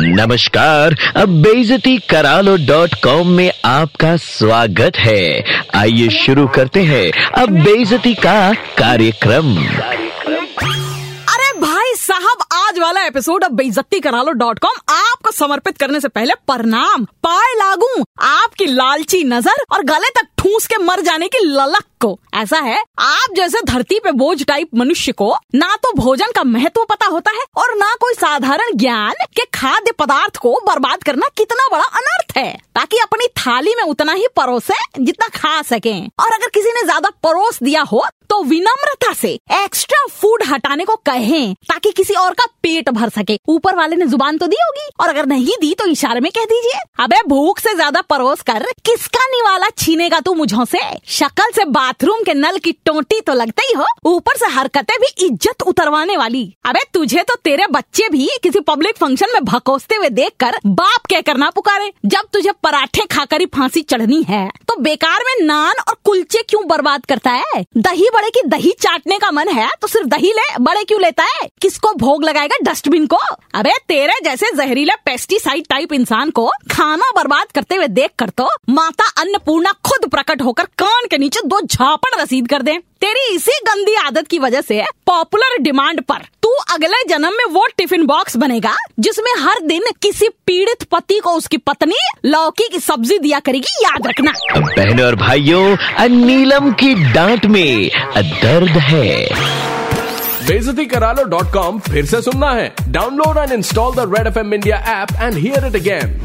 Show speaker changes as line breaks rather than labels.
नमस्कार, अब बेजती करालो डॉट कॉम में आपका स्वागत है। आइए शुरू करते हैं अब बेजती का कार्यक्रम।
अरे भाई साहब, आज वाला एपिसोड अब बेइज्जती करालो डॉट कॉम आपको समर्पित करने से पहले प्रणाम। पाए लागू, आपकी लालची नज़र और गले तक ठूस के मर जाने की ललक। को। ऐसा है, आप जैसे धरती पे बोझ टाइप मनुष्य को ना तो भोजन का महत्व पता होता है और ना कोई साधारण ज्ञान के खाद्य पदार्थ को बर्बाद करना कितना बड़ा अनर्थ है। ताकि अपनी थाली में उतना ही परोसे जितना खा सके। और अगर किसी ने ज़्यादा परोस दिया हो तो विनम्रता से एक्स्ट्रा फ़ूड हटाने को कहें, ताकि किसी और का पेट भर सके। ऊपर वाले ने ज़ुबान तो दी होगी, और अगर नहीं दी तो इशारे में कह दीजिए, अबे भूख से ज़्यादा परोस कर, किसका निवाला छीनेगा तू मुझों से? शक्ल से बाथरूम के नल की टोटी तो लगते ही हो, ऊपर से हरकतें भी इज़्ज़त उतरवाने वाली। अबे, तुझे तो तेरे बच्चे भी किसी पब्लिक फ़ंक्शन में भकोसते हुए देख कर बाप कह कर ना पुकारे, जब तुझे पराठे खाकर ही फांसी चढ़नी है। तो बेकार में नान और कुलचे क्यों बर्बाद करता है? दही बड़े की दही चाटने का मन है तो सिर्फ़ दही ले, बड़े क्यों लेता है? किसको भोग लगाएगा डस्टबिन को? अबे, तेरे जैसे जहरीले पेस्टिसाइड टाइप इंसान को खाना बर्बाद करते हुए देख कर तो माता अन्नपूर्णा खुद प्रकट होकर कान के नीचे दो झापड़ रसीद कर दे। तेरी इसी गंदी आदत की वजह से पॉपुलर डिमांड पर तू अगले जन्म में वो टिफ़िन बॉक्स बनेगा जिसमें हर दिन किसी पीड़ित पति को उसकी पत्नी लौकी की सब्ज़ी दिया करेगी याद रखना।
बहनों और भाइयों नीलम की डांट में दर्द है।
बेजती करा लो डॉट कॉम फिर से सुनना है। Download and install the red F M India app and hear it again